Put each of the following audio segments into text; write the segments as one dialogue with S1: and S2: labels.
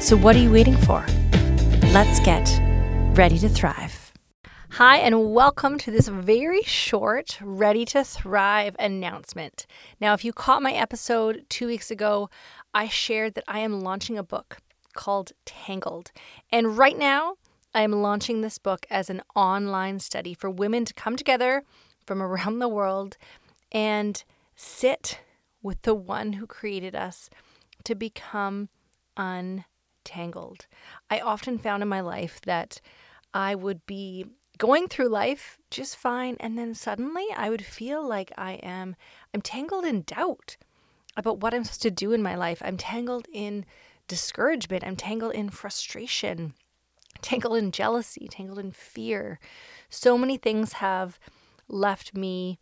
S1: So, what are you waiting for? Let's get ready to thrive. Hi, and welcome to this very short Ready to Thrive announcement. Now, if you caught my episode two weeks ago, I shared that I am launching a book called Tangled. And right now, I am launching this book as an online study for women to come together from around the world and sit with the one who created us to become untangled. I often found in my life that I would be going through life just fine and then suddenly I would feel like I am I'm tangled in doubt about what I'm supposed to do in my life. I'm tangled in discouragement, I'm tangled in frustration, tangled in jealousy, tangled in fear. So many things have left me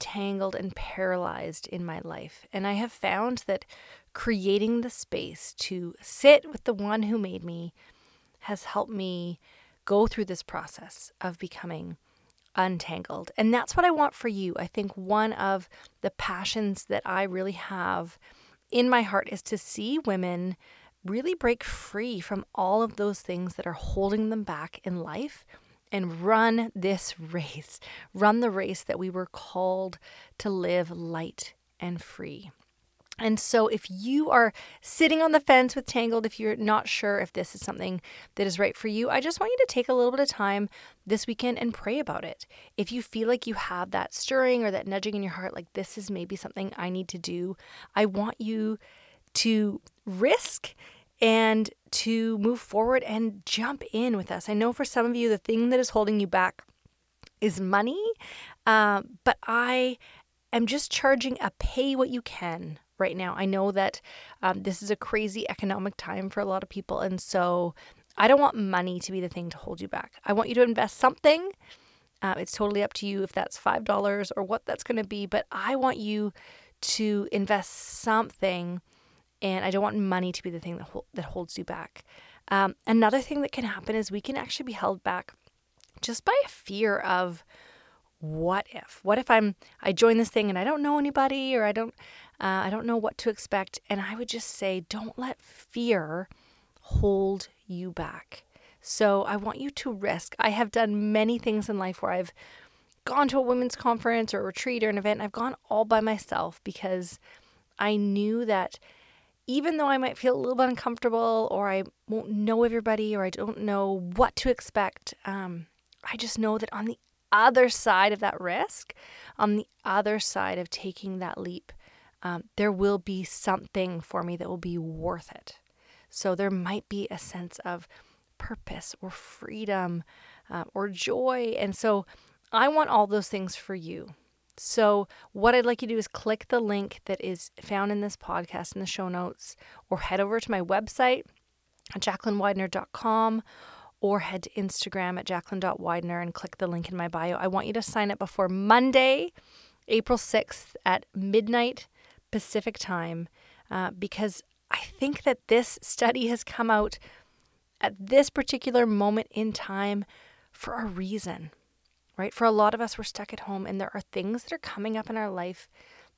S1: tangled and paralyzed in my life. And I have found that creating the space to sit with the one who made me has helped me go through this process of becoming untangled. And that's what I want for you. I think one of the passions that I really have in my heart is to see women really break free from all of those things that are holding them back in life and run this race, run the race that we were called to live light and free. And so, if you are sitting on the fence with Tangled, if you're not sure if this is something that is right for you, I just want you to take a little bit of time this weekend and pray about it. If you feel like you have that stirring or that nudging in your heart, like this is maybe something I need to do, I want you to risk and to move forward and jump in with us. I know for some of you, the thing that is holding you back is money, uh, but I am just charging a pay what you can right now. I know that um, this is a crazy economic time for a lot of people. And so I don't want money to be the thing to hold you back. I want you to invest something. Uh, it's totally up to you if that's $5 or what that's going to be. But I want you to invest something. And I don't want money to be the thing that, ho- that holds you back. Um, another thing that can happen is we can actually be held back just by a fear of what if what if i'm i join this thing and i don't know anybody or i don't uh, I don't know what to expect. And I would just say, don't let fear hold you back. So I want you to risk. I have done many things in life where I've gone to a women's conference or a retreat or an event. I've gone all by myself because I knew that even though I might feel a little bit uncomfortable or I won't know everybody or I don't know what to expect, um, I just know that on the other side of that risk, on the other side of taking that leap, um, there will be something for me that will be worth it. So there might be a sense of purpose or freedom uh, or joy. And so I want all those things for you. So, what I'd like you to do is click the link that is found in this podcast in the show notes, or head over to my website at jacquelinewidener.com, or head to Instagram at jacqueline.widener and click the link in my bio. I want you to sign up before Monday, April 6th at midnight Pacific time uh, because I think that this study has come out at this particular moment in time for a reason, right? For a lot of us, we're stuck at home and there are things that are coming up in our life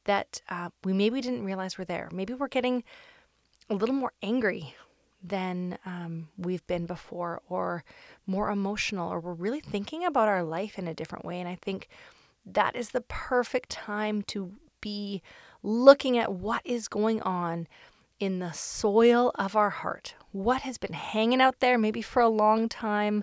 S1: that uh, we maybe didn't realize were there. Maybe we're getting a little more angry than um, we've been before, or more emotional, or we're really thinking about our life in a different way. And I think that is the perfect time to be looking at what is going on in the soil of our heart. What has been hanging out there, maybe for a long time,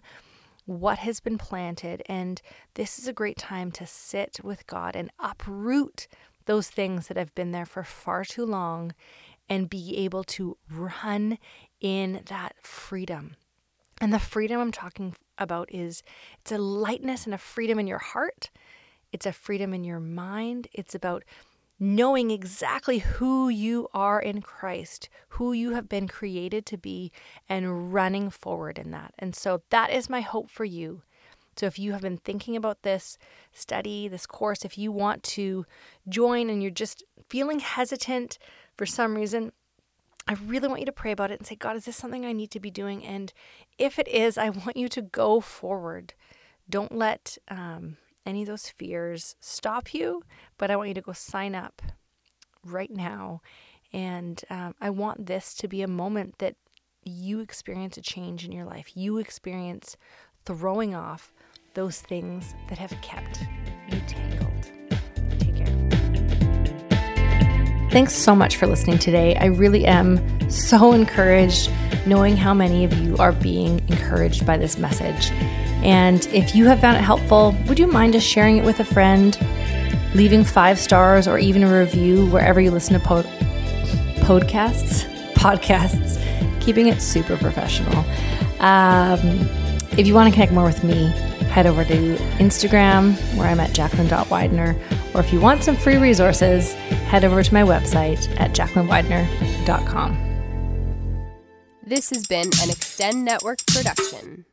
S1: what has been planted. And this is a great time to sit with God and uproot those things that have been there for far too long and be able to run in that freedom. And the freedom I'm talking about is it's a lightness and a freedom in your heart. It's a freedom in your mind. It's about knowing exactly who you are in Christ, who you have been created to be, and running forward in that. And so that is my hope for you. So if you have been thinking about this study, this course, if you want to join and you're just feeling hesitant for some reason, I really want you to pray about it and say, God, is this something I need to be doing? And if it is, I want you to go forward. Don't let um, any of those fears stop you, but I want you to go sign up right now. And um, I want this to be a moment that you experience a change in your life. You experience throwing off those things that have kept you tangled. Take care. Thanks so much for listening today. I really am so encouraged knowing how many of you are being encouraged by this message. And if you have found it helpful, would you mind just sharing it with a friend, leaving five stars or even a review wherever you listen to po- podcasts? Podcasts, keeping it super professional. Um, if you want to connect more with me, head over to Instagram where I'm at jacqueline.widener. Or if you want some free resources, head over to my website at jacquelinewidener.com.
S2: This has been an Extend Network production.